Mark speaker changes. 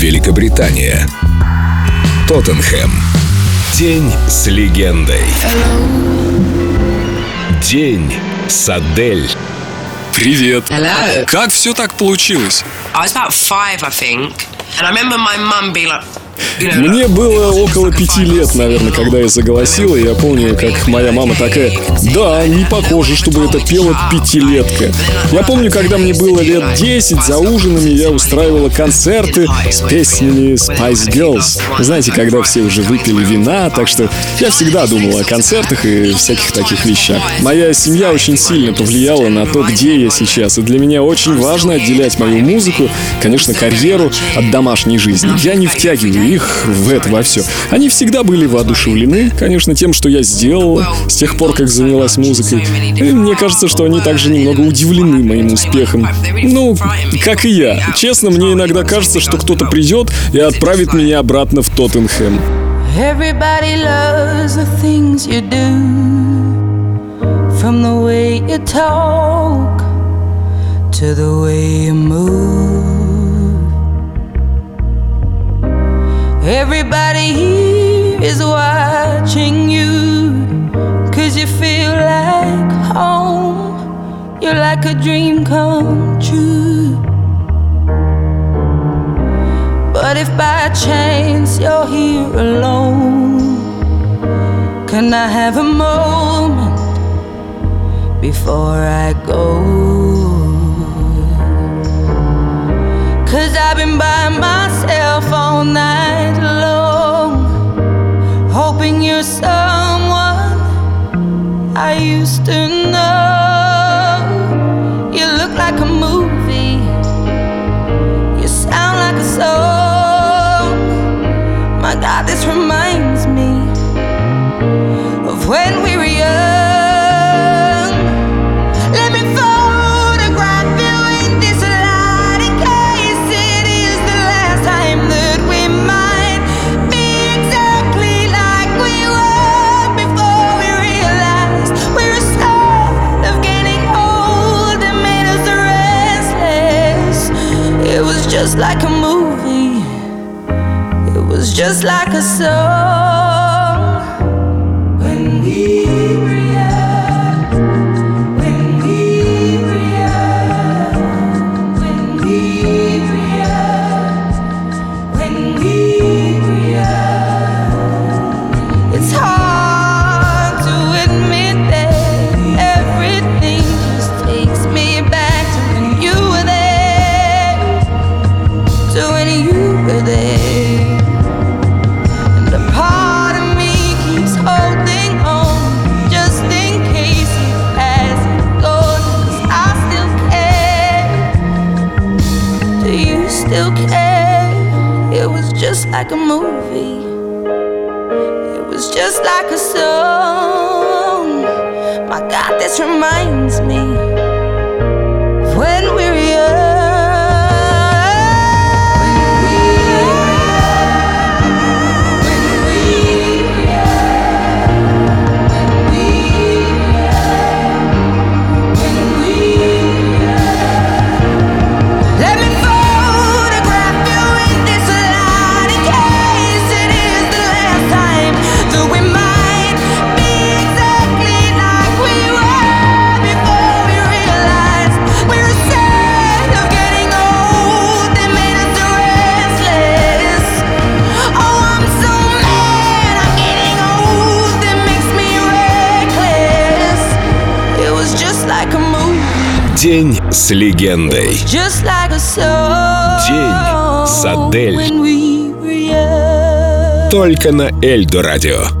Speaker 1: Великобритания. Тоттенхэм. День с легендой. День с Адель.
Speaker 2: Привет.
Speaker 3: Hello.
Speaker 2: Как все так получилось?
Speaker 3: I was about five, I think. And I remember my mum being like,
Speaker 4: Мне было около пяти лет, наверное, когда я заголосила. и Я помню, как моя мама такая, да, не похоже, чтобы это пела пятилетка. Я помню, когда мне было лет 10, за ужинами я устраивала концерты с песнями Spice Girls. Знаете, когда все уже выпили вина, так что я всегда думала о концертах и всяких таких вещах. Моя семья очень сильно повлияла на то, где я сейчас, и для меня очень важно отделять мою музыку, конечно, карьеру от домашней жизни. Я не втягиваю их в это во все. Они всегда были воодушевлены, конечно, тем, что я сделал с тех пор, как занялась музыкой. И мне кажется, что они также немного удивлены моим успехом. Ну, как и я. Честно, мне иногда кажется, что кто-то придет и отправит меня обратно в Тоттенхэм.
Speaker 5: Everybody loves the things you do, from the way you talk to the way you move. Everybody here is watching you, cause you feel like home. You're like a dream come true. But if by chance you're here alone, can I have a moment before I go? You're someone I used to know. You look like a movie. You sound like a song. My God, this reminds just like a movie. It was just like a song. When we young, when we young, when we young, when we young. It's hard just like a movie. It was just like a song. My God, this reminds me
Speaker 1: День с легендой.
Speaker 5: Just like a song
Speaker 1: День с Адель. Только на Эльдо радио.